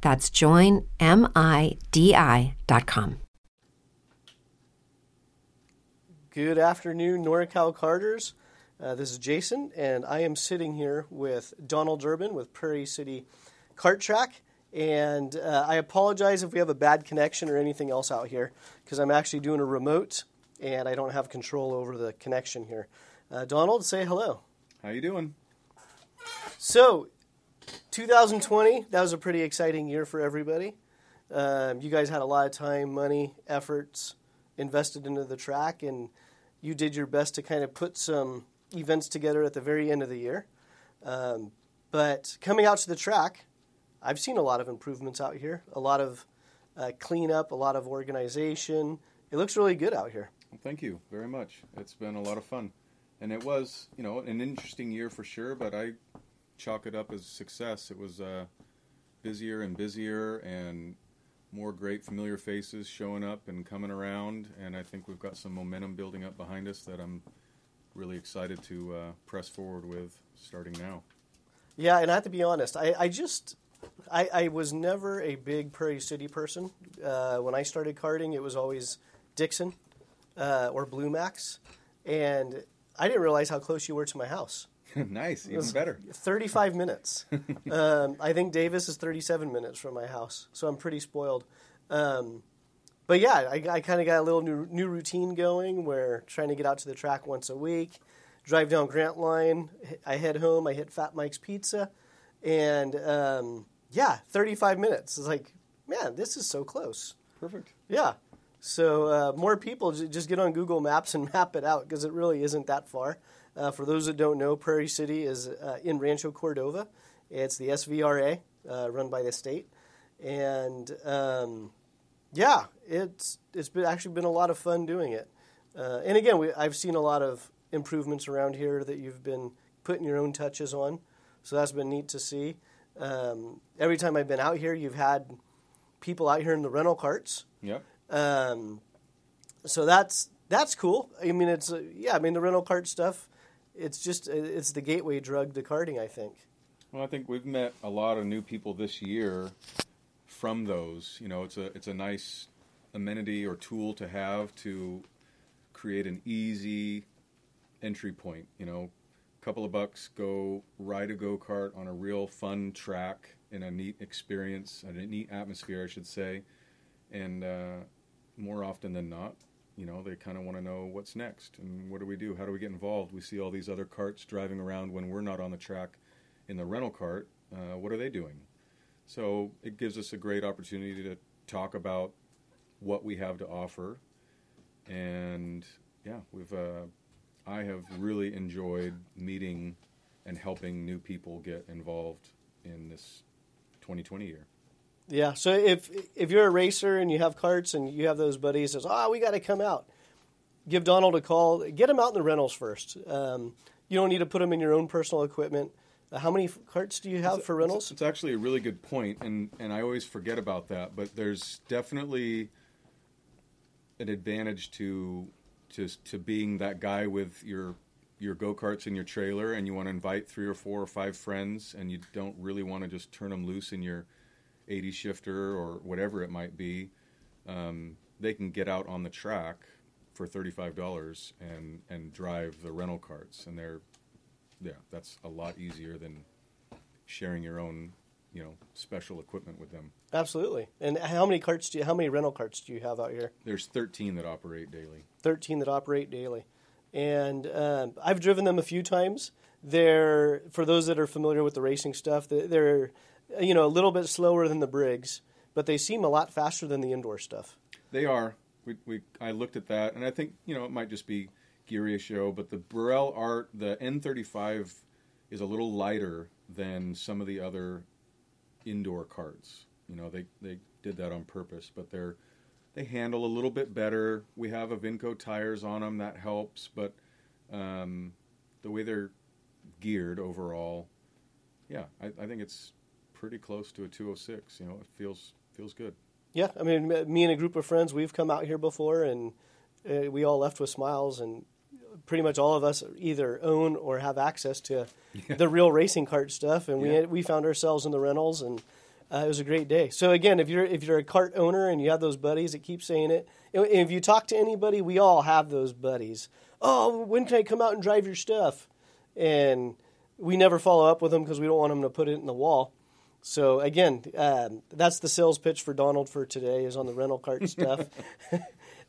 That's joinmidi.com. Good afternoon, NorCal Carters. Uh, this is Jason, and I am sitting here with Donald Durbin with Prairie City Kart Track. And uh, I apologize if we have a bad connection or anything else out here, because I'm actually doing a remote and I don't have control over the connection here. Uh, Donald, say hello. How you doing? So, 2020, that was a pretty exciting year for everybody. Um, you guys had a lot of time, money, efforts invested into the track, and you did your best to kind of put some events together at the very end of the year. Um, but coming out to the track, I've seen a lot of improvements out here, a lot of uh, cleanup, a lot of organization. It looks really good out here. Thank you very much. It's been a lot of fun. And it was, you know, an interesting year for sure, but I chalk it up as success. It was uh, busier and busier and more great familiar faces showing up and coming around. And I think we've got some momentum building up behind us that I'm really excited to uh, press forward with starting now. Yeah, and I have to be honest, I, I just I, I, was never a big Prairie City person. Uh, when I started karting, it was always Dixon uh, or Blue Max, and I didn't realize how close you were to my house. nice, even better. Thirty-five minutes. um, I think Davis is thirty-seven minutes from my house, so I'm pretty spoiled. Um, but yeah, I, I kind of got a little new, new routine going where trying to get out to the track once a week, drive down Grant Line. I head home. I hit Fat Mike's Pizza, and um, yeah, 35 minutes. It's like, man, this is so close. Perfect. Yeah. So uh, more people just get on Google Maps and map it out because it really isn't that far. Uh, for those that don't know, Prairie City is uh, in Rancho Cordova. It's the SVRA uh, run by the state, and um, yeah, it's it's been actually been a lot of fun doing it. Uh, and again, we, I've seen a lot of improvements around here that you've been putting your own touches on, so that's been neat to see. Um, every time I've been out here, you've had people out here in the rental carts. Yep. Um, so that's that's cool. I mean, it's uh, yeah. I mean, the rental cart stuff. It's just it's the gateway drug to karting. I think. Well, I think we've met a lot of new people this year from those. You know, it's a it's a nice amenity or tool to have to create an easy entry point. You know, a couple of bucks, go ride a go kart on a real fun track in a neat experience, a neat atmosphere, I should say. And uh, more often than not, you know, they kind of want to know what's next and what do we do? How do we get involved? We see all these other carts driving around when we're not on the track in the rental cart. Uh, what are they doing? So it gives us a great opportunity to talk about what we have to offer. And yeah, we've uh, I have really enjoyed meeting and helping new people get involved in this 2020 year. Yeah. So if if you're a racer and you have carts and you have those buddies says, "Ah, oh, we got to come out," give Donald a call. Get them out in the rentals first. Um, you don't need to put them in your own personal equipment. Uh, how many carts do you have it's, for rentals? It's, it's, actually a really good point, and and I always forget about that. But there's definitely an advantage to to to being that guy with your your go karts in your trailer, and you want to invite three or four or five friends, and you don't really want to just turn them loose in your 80 shifter or whatever it might be. Um, they can get out on the track for $35 and and drive the rental carts, and they're yeah, that's a lot easier than sharing your own you know special equipment with them. Absolutely. And how many carts do you, how many rental carts do you have out here? There's 13 that operate daily. 13 that operate daily. And um, I've driven them a few times. They're for those that are familiar with the racing stuff. They're you know a little bit slower than the Briggs, but they seem a lot faster than the indoor stuff. They are. We, we I looked at that, and I think you know it might just be gear ratio, but the Burrell Art, the N35 is a little lighter than some of the other indoor carts. You know, they, they did that on purpose, but they're they handle a little bit better. We have Evinco tires on them that helps, but um, the way they're geared overall, yeah, I, I, think it's pretty close to a 206. You know, it feels feels good. Yeah, I mean, me and a group of friends, we've come out here before, and uh, we all left with smiles, and pretty much all of us either own or have access to yeah. the real racing cart stuff, and yeah. we we found ourselves in the rentals and uh, it was a great day. So again, if you're if you're a cart owner and you have those buddies that keep saying it, if you talk to anybody, we all have those buddies. Oh, when can I come out and drive your stuff? And we never follow up with them because we don't want them to put it in the wall. So again, um, that's the sales pitch for Donald for today is on the rental cart stuff.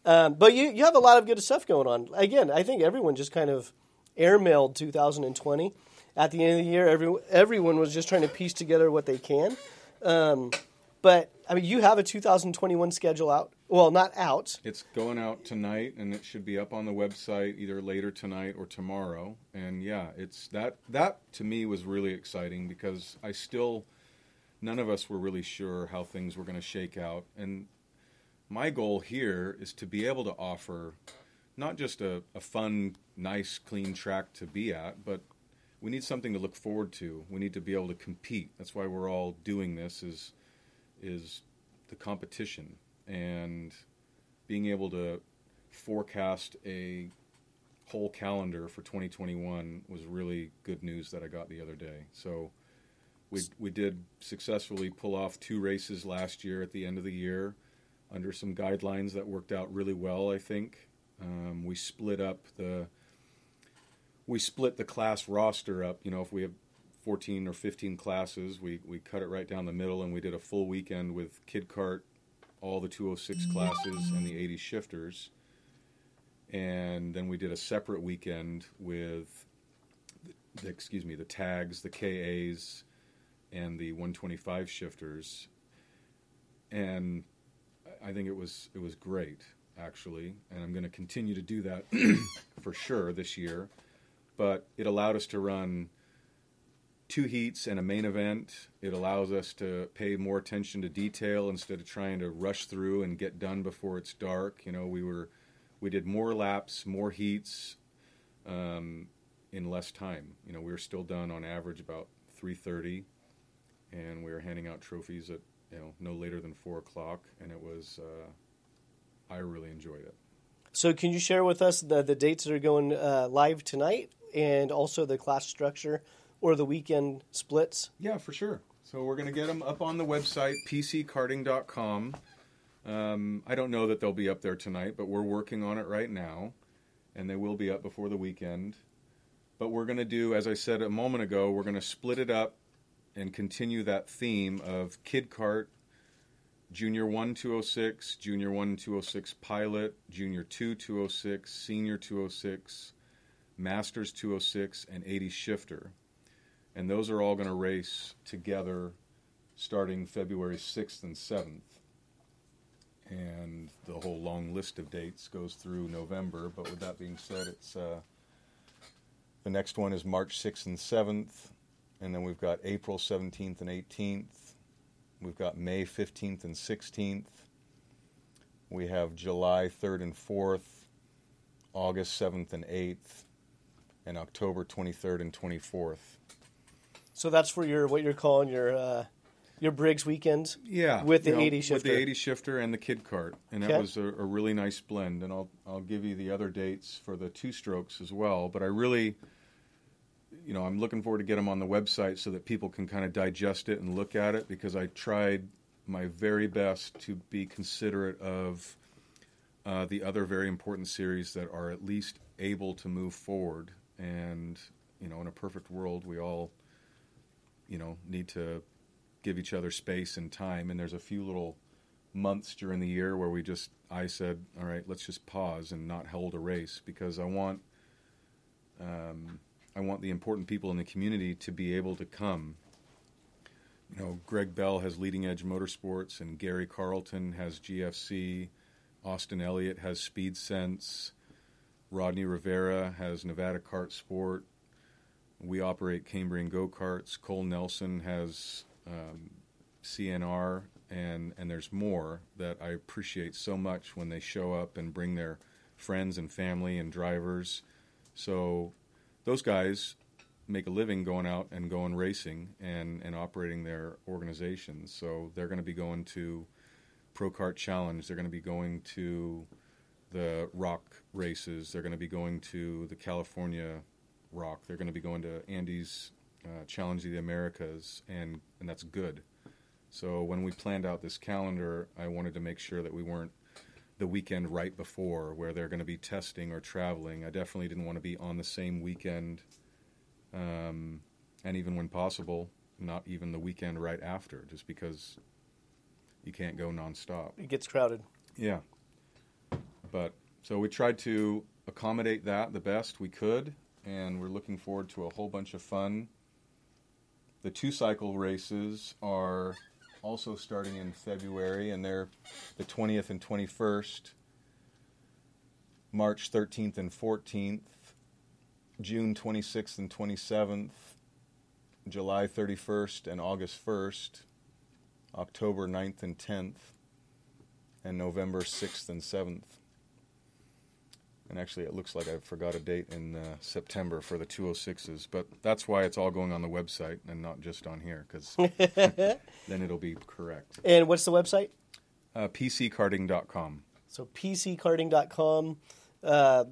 um, but you you have a lot of good stuff going on. Again, I think everyone just kind of airmailed 2020. At the end of the year, every, everyone was just trying to piece together what they can. Um, but I mean, you have a 2021 schedule out. Well, not out. It's going out tonight, and it should be up on the website either later tonight or tomorrow. And yeah, it's that. That to me was really exciting because I still, none of us were really sure how things were going to shake out. And my goal here is to be able to offer not just a, a fun, nice, clean track to be at, but we need something to look forward to. We need to be able to compete. That's why we're all doing this is is the competition and being able to forecast a whole calendar for 2021 was really good news that I got the other day. So we we did successfully pull off two races last year at the end of the year under some guidelines that worked out really well. I think um, we split up the we split the class roster up. You know, if we have 14 or 15 classes, we, we cut it right down the middle and we did a full weekend with Kid Kart, all the 206 classes, and the 80 shifters. And then we did a separate weekend with, the, excuse me, the tags, the KAs, and the 125 shifters. And I think it was it was great actually, and I'm going to continue to do that for sure this year but it allowed us to run two heats and a main event. It allows us to pay more attention to detail instead of trying to rush through and get done before it's dark. You know, we were we did more laps, more heats um, in less time. You know, we were still done on average about 3:30, and we were handing out trophies at you know no later than four o'clock, and it was uh, I really enjoyed it. So, can you share with us the the dates that are going uh, live tonight and also the class structure or the weekend splits? Yeah, for sure. So we're going to get them up on the website, pckarting.com. Um, I don't know that they'll be up there tonight, but we're working on it right now, and they will be up before the weekend. But we're going to do, as I said a moment ago, we're going to split it up and continue that theme of Kid Kart, Junior 1 206, Junior 1 206 Pilot, Junior 2 206, Senior 206, Masters 206, and 80 Shifter. And those are all going to race together starting February 6th and 7th. And the whole long list of dates goes through November. But with that being said, it's uh, the next one is March 6th and 7th. And then we've got April 17th and 18th. We've got May 15th and 16th. We have July 3rd and 4th, August 7th and 8th, and October 23rd and 24th. So that's for your what you're calling your uh, your Briggs weekends. Yeah, with the know, 80 shifter, with the 80 shifter and the Kid Kart, and okay. that was a, a, really nice blend. And I'll I'll give you the other dates for the two strokes as well. But I really, you know, I'm looking forward to get them on the website so that people can kind of digest it and look at it because I tried my very best to be considerate of uh, the other very important series that are at least able to move forward and you know, in a perfect world, we all, you know, need to give each other space and time. And there's a few little months during the year where we just I said, all right, let's just pause and not hold a race because I want um, I want the important people in the community to be able to come. You know, Greg Bell has Leading Edge Motorsports, and Gary Carlton has GFC. Austin Elliott has Speed Sense. Rodney Rivera has Nevada Kart Sport. We operate Cambrian Go Karts. Cole Nelson has um, CNR, and and there's more that I appreciate so much when they show up and bring their friends and family and drivers. So those guys make a living going out and going racing and, and operating their organizations. So they're going to be going to Pro Kart Challenge. They're going to be going to the ROK races. They're going to be going to the California ROK. They're going to be going to Andy's uh, Challenge of the Americas, and, and that's good. So when we planned out this calendar, I wanted to make sure that we weren't the weekend right before where they're going to be testing or traveling. I definitely didn't want to be on the same weekend, um, and even when possible, not even the weekend right after, just because you can't go nonstop. It gets crowded. Yeah. But so we tried to accommodate that the best we could, and we're looking forward to a whole bunch of fun. The two cycle races are also starting in February, and they're the 20th and 21st, March 13th and 14th, June 26th and 27th, July 31st and August 1st, October 9th and 10th, and November 6th and 7th. And actually, it looks like I forgot a date in uh, September for the 206s, but that's why it's all going on the website and not just on here, because then it'll be correct. And what's the website? Uh, PCkarting.com. So PCkarting.com. Uh,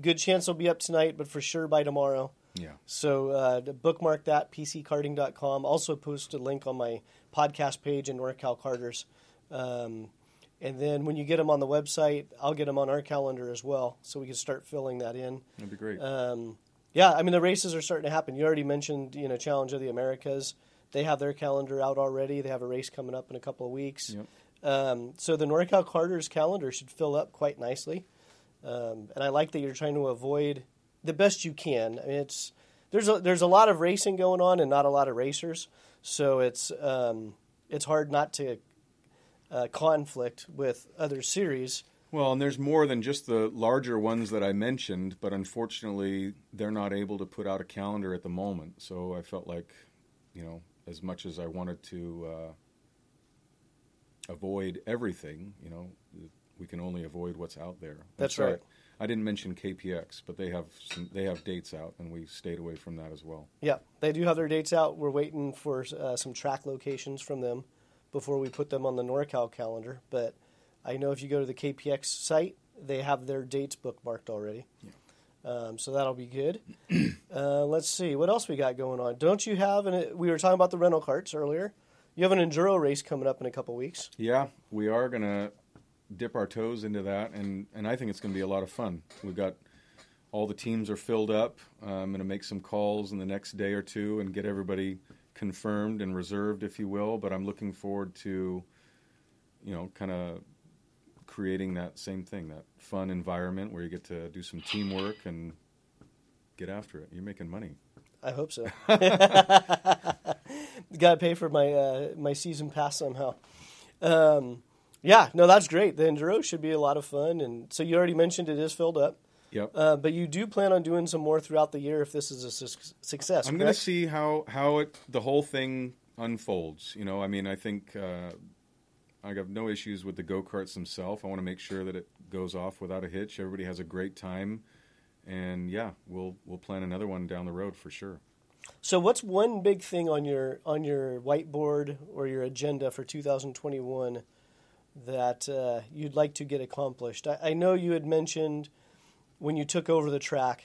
good chance it'll be up tonight, but for sure by tomorrow. Yeah. So uh, bookmark that, PCkarting.com. Also post a link on my podcast page in NorCal Carters. Um, and then when you get them on the website, I'll get them on our calendar as well, so we can start filling that in. That'd be great. Um, yeah, I mean the races are starting to happen. You already mentioned, you know, Challenge of the Americas. They have their calendar out already. They have a race coming up in a couple of weeks. Yep. Um, so the NorCal Carters calendar should fill up quite nicely. Um, and I like that you're trying to avoid the best you can. I mean, it's there's a, there's a lot of racing going on and not a lot of racers, so it's um, it's hard not to uh, conflict with other series. Well, and there's more than just the larger ones that I mentioned, but unfortunately, they're not able to put out a calendar at the moment. So I felt like, you know, as much as I wanted to uh, avoid everything, you know, we can only avoid what's out there. I'm That's sorry, right. I didn't mention KPX, but they have some, they have dates out, and we stayed away from that as well. Yeah, they do have their dates out. We're waiting for uh, some track locations from them before we put them on the NorCal calendar. But I know if you go to the KPX site, they have their dates bookmarked already. Um, so that'll be good. uh, let's see what else we got going on. Don't you have? An, we were talking about the rental carts earlier. You have an enduro race coming up in a couple weeks. Yeah, we are gonna dip our toes into that, and and I think it's gonna be a lot of fun. We've got all the teams are filled up. Uh, I'm gonna make some calls in the next day or two and get everybody confirmed and reserved, if you will. But I'm looking forward to, you know, kind of creating that same thing, that fun environment where you get to do some teamwork and get after it. You're making money. I hope so. Got to pay for my uh, my season pass somehow. Um, yeah, no, that's great. The enduro should be a lot of fun, and so you already mentioned it is filled up. Yep. Uh, but you do plan on doing some more throughout the year if this is a su- success. I'm going to see how how it the whole thing unfolds. You know, I mean, I think uh, I have no issues with the go karts themselves. I want to make sure that it goes off without a hitch. Everybody has a great time, and yeah, we'll we'll plan another one down the road for sure. So, what's one big thing on your on your whiteboard or your agenda for 2021 that uh, you'd like to get accomplished? I, I know you had mentioned when you took over the track,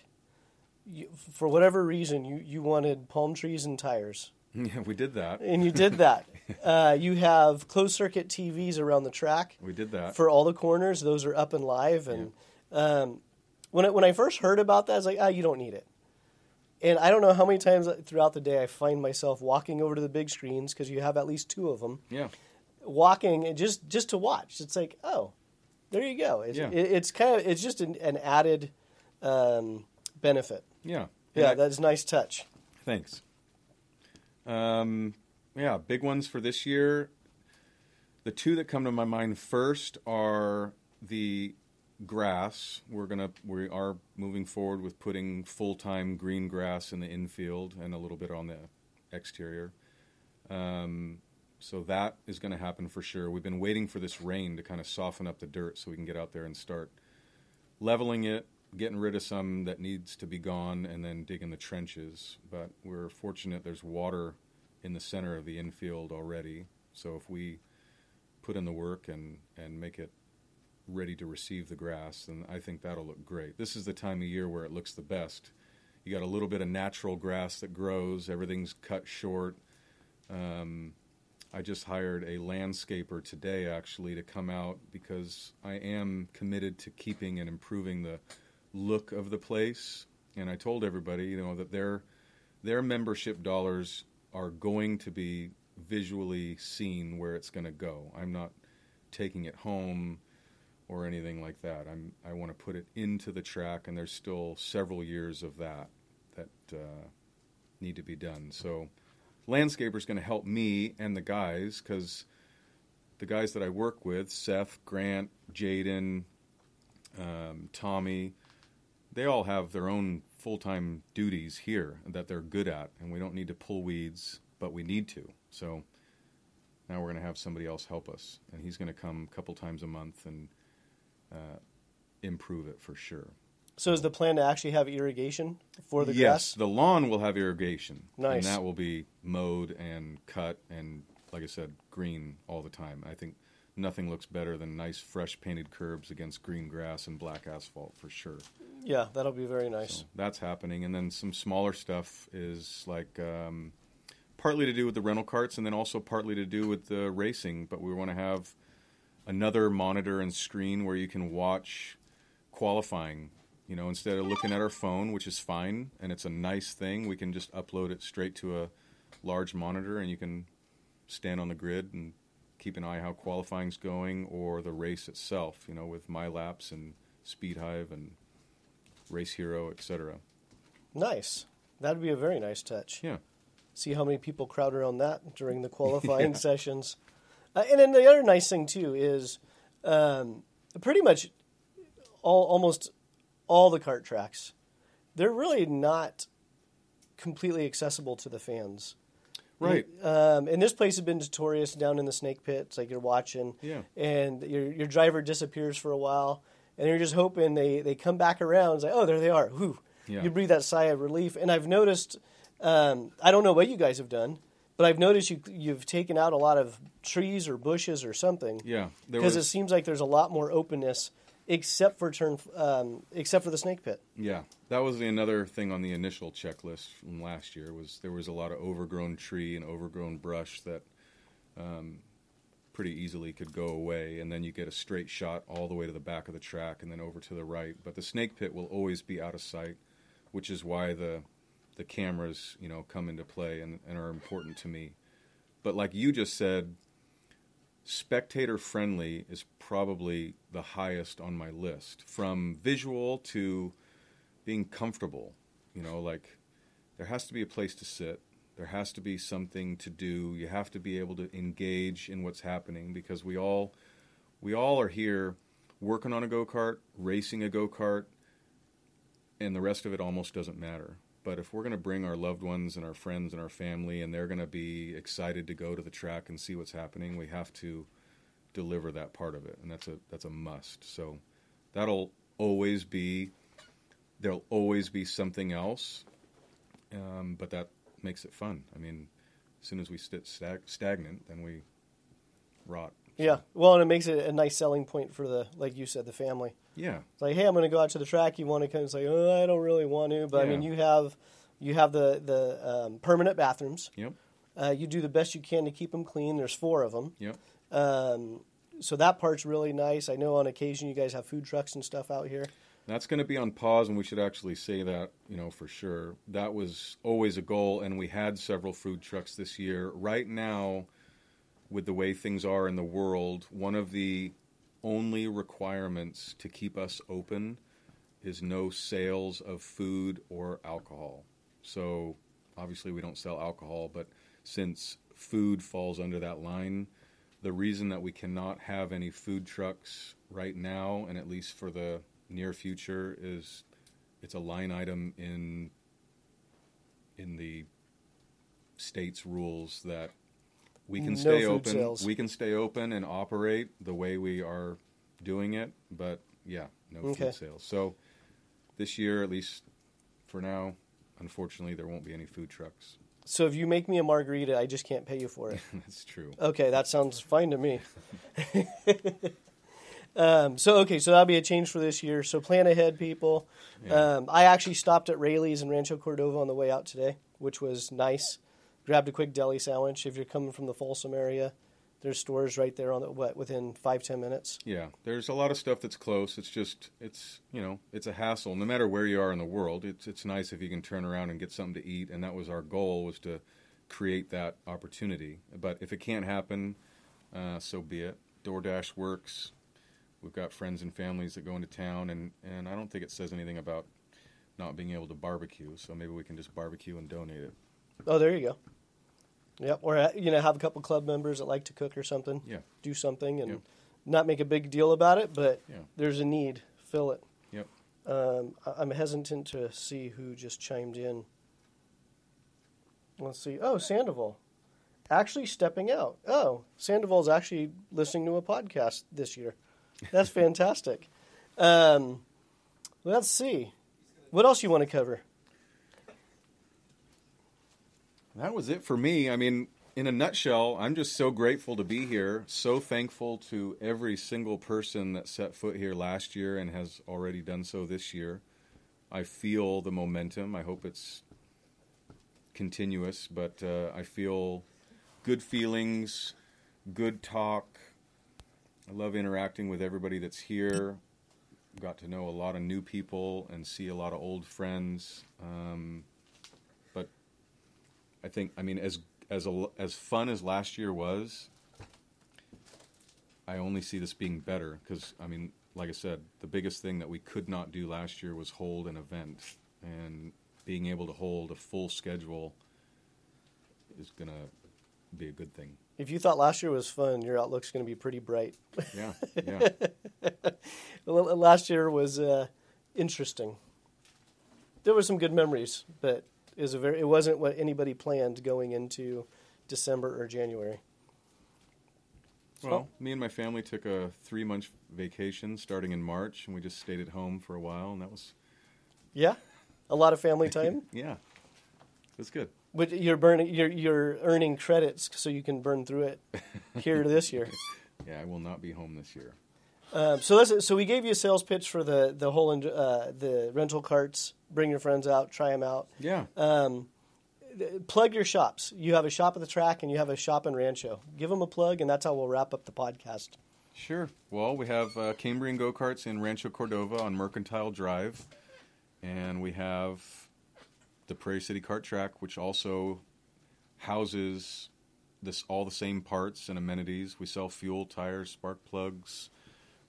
you, for whatever reason, you, you wanted palm trees and tires. Yeah, we did that. and you did that. uh, you have closed circuit TVs around the track We did that. for all the corners. Those are up and live. And um, when I, when I first heard about that, I was like, ah, you don't need it. And I don't know how many times throughout the day I find myself walking over to the big screens because you have at least two of them. Yeah. Walking and just just to watch. It's like, oh, there you go. It's, Yeah. it, it's kind of it's just an, an added um, benefit. Yeah. Yeah, I- that's nice touch. Thanks. Um, yeah, big ones for this year. The two that come to my mind first are the grass. We're gonna we are moving forward with putting full time green grass in the infield and a little bit on the exterior. Um, so that is going to happen for sure. We've been waiting for this rain to kind of soften up the dirt so we can get out there and start leveling it, getting rid of some that needs to be gone, and then digging the trenches. But we're fortunate there's water in the center of the infield already. So if we put in the work and, and make it ready to receive the grass, then I think that'll look great. This is the time of year where it looks the best. You got a little bit of natural grass that grows, everything's cut short. Um, I just hired a landscaper today actually to come out because I am committed to keeping and improving the look of the place. And I told everybody, you know, that their their membership dollars are going to be visually seen where it's going to go. I'm not taking it home or anything like that. I'm I want to put it into the track, and there's still several years of that that uh, need to be done. So landscaper's going to help me and the guys because the guys that I work with, Seth, Grant, Jaden, um, Tommy, they all have their own full time duties here that they're good at, and we don't need to pull weeds, but we need to. So now we're going to have somebody else help us, and he's going to come a couple times a month and uh, improve it for sure. So is the plan to actually have irrigation for the yes, grass? Yes, the lawn will have irrigation. Nice. And that will be mowed and cut and, like I said, green all the time. I think nothing looks better than nice, fresh painted curbs against green grass and black asphalt for sure. Yeah, that'll be very nice. So that's happening. And then some smaller stuff is like um, partly to do with the rental carts and then also partly to do with the racing. But we want to have another monitor and screen where you can watch qualifying. You know, instead of looking at our phone, which is fine and it's a nice thing, we can just upload it straight to a large monitor and you can stand on the grid and keep an eye how qualifying's going or the race itself, you know, with My Laps and Speed Hive and Race Hero, etc. Nice. That'd be a very nice touch. Yeah. See how many people crowd around that during the qualifying sessions. Uh, and then the other nice thing too is um, pretty much all almost all the cart tracks. They're really not completely accessible to the fans. Right. Um, and this place has been notorious down in the snake pit. It's like you're watching, Yeah. and your your driver disappears for a while, and you're just hoping they, they come back around. It's like, oh, there they are. Whew. Yeah. You breathe that sigh of relief. And I've noticed, um, I don't know what you guys have done, but I've noticed you you've taken out a lot of trees or bushes or something. Yeah. Because was, it seems like there's a lot more openness, except for turn, um, except for the snake pit. yeah. That was the another thing on the initial checklist from last year was there was a lot of overgrown tree and overgrown brush that um, pretty easily could go away, and then you get a straight shot all the way to the back of the track and then over to the right. But the snake pit will always be out of sight, which is why the the cameras, you know, come into play and, and are important to me. But like you just said, spectator friendly is probably the highest on my list. From visual to being comfortable you know like there has to be a place to sit. There has to be something to do. You have to be able to engage in what's happening because we all we all are here working on a go-kart racing a go-kart and the rest of it almost doesn't matter but if we're going to bring our loved ones and our friends and our family and they're going to be excited to go to the track and see what's happening we have to deliver that part of it and that's a that's a must. So that'll always be there'll always be something else um, but that makes it fun. I mean as soon as we sit stag- stagnant then we rot Yeah. Well, and it makes it a nice selling point for the, like you said, the family. yeah It's like, hey, I'm going to go out to the track. You want to come? It's like, oh, I don't really want to. But I mean, you have, you have the the um, permanent bathrooms. yep Uh, you do the best you can to keep them clean. There's four of them. yep Um, so that part's really nice. I know on occasion you guys have food trucks and stuff out here. That's going to be on pause, and we should actually say that, you know, for sure. That was always a goal, and we had several food trucks this year. Right now, with the way things are in the world, one of the only requirements to keep us open is no sales of food or alcohol. So, obviously, we don't sell alcohol, but since food falls under that line, the reason that we cannot have any food trucks right now, and at least for the near future, is it's a line item in in the state's rules that we can stay open. sales. We can stay open and operate the way we are doing it, but yeah, no Okay. food sales. So this year, at least for now, unfortunately, there won't be any food trucks. So if you make me a margarita, I just can't pay you for it. That's true. Okay, that sounds fine to me. um, so okay, so that'll be a change for this year. So plan ahead, people. Yeah. Um, I actually stopped at Raley's in Rancho Cordova on the way out today, which was nice. Grabbed a quick deli sandwich. If you're coming from the Folsom area, there's stores right there on the what within five ten minutes. Yeah, there's a lot of stuff that's close. It's just it's you know it's a hassle. No matter where you are in the world, it's it's nice if you can turn around and get something to eat. And that was our goal was to create that opportunity. But if it can't happen, uh, so be it. DoorDash works. We've got friends and families that go into town, and and I don't think it says anything about not being able to barbecue. So maybe we can just barbecue and donate it. Oh, there you go. Yep, or uh, you know, have a couple club members that like to cook or something. Yeah. do something and Yep. not make a big deal about it, but Yeah. there's a need. Fill it. Yep. Um, I'm hesitant to see who just chimed in. Let's see. Oh, Sandoval. Actually stepping out. Oh, Sandoval's actually listening to a podcast this year. That's fantastic. Um, let's see. What else you want to cover? That was it for me. I mean, in a nutshell, I'm just so grateful to be here. So thankful to every single person that set foot here last year and has already done so this year. I feel the momentum. I hope it's continuous, but uh, I feel good feelings, good talk. I love interacting with everybody that's here. Got to know a lot of new people and see a lot of old friends. Um, I think I mean as as a, as fun as last year was, I only see this being better because I mean, like I said, the biggest thing that we could not do last year was hold an event, and being able to hold a full schedule is gonna be a good thing. If you thought last year was fun, your outlook's going to be pretty bright. Yeah, yeah, Last year was uh, interesting. There were some good memories, but it was a very it wasn't what anybody planned going into December or January. Well, me and my family took a three month vacation starting in March, and we just stayed at home for a while, and that was Yeah, a lot of family time. yeah, it was good. but you're burning you're you're earning credits so you can burn through it here this year. Yeah, I will not be home this year. Um, so that's so we gave you a sales pitch for the the whole uh, the rental carts. Bring your friends out, try them out. Yeah, Um, plug your shops. You have a shop at the track and you have a shop in Rancho. Give them a plug, and that's how we'll wrap up the podcast. Sure. Well, we have uh, Cambrian go karts in Rancho Cordova on Mercantile Drive, and we have the Prairie City Kart Track, which also houses this all the same parts and amenities. We sell fuel, tires, spark plugs,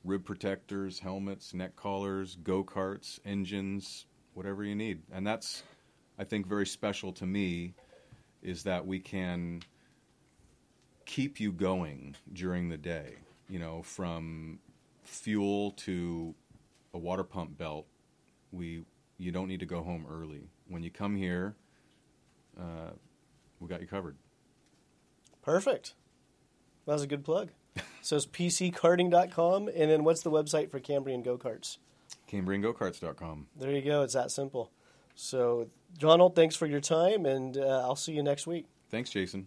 rib protectors, helmets, neck collars, go karts, engines, whatever you need. And that's, I think, very special to me, is that we can keep you going during the day. You know, from fuel to a water pump belt, we you don't need to go home early. When you come here, uh, we got you covered. Perfect. That was a good plug. So it's pckarting.com, and then what's the website for Cambrian go karts? CambrianGokarts.com. There you go. It's that simple. So, Donald, thanks for your time, and uh, I'll see you next week. Thanks, Jason.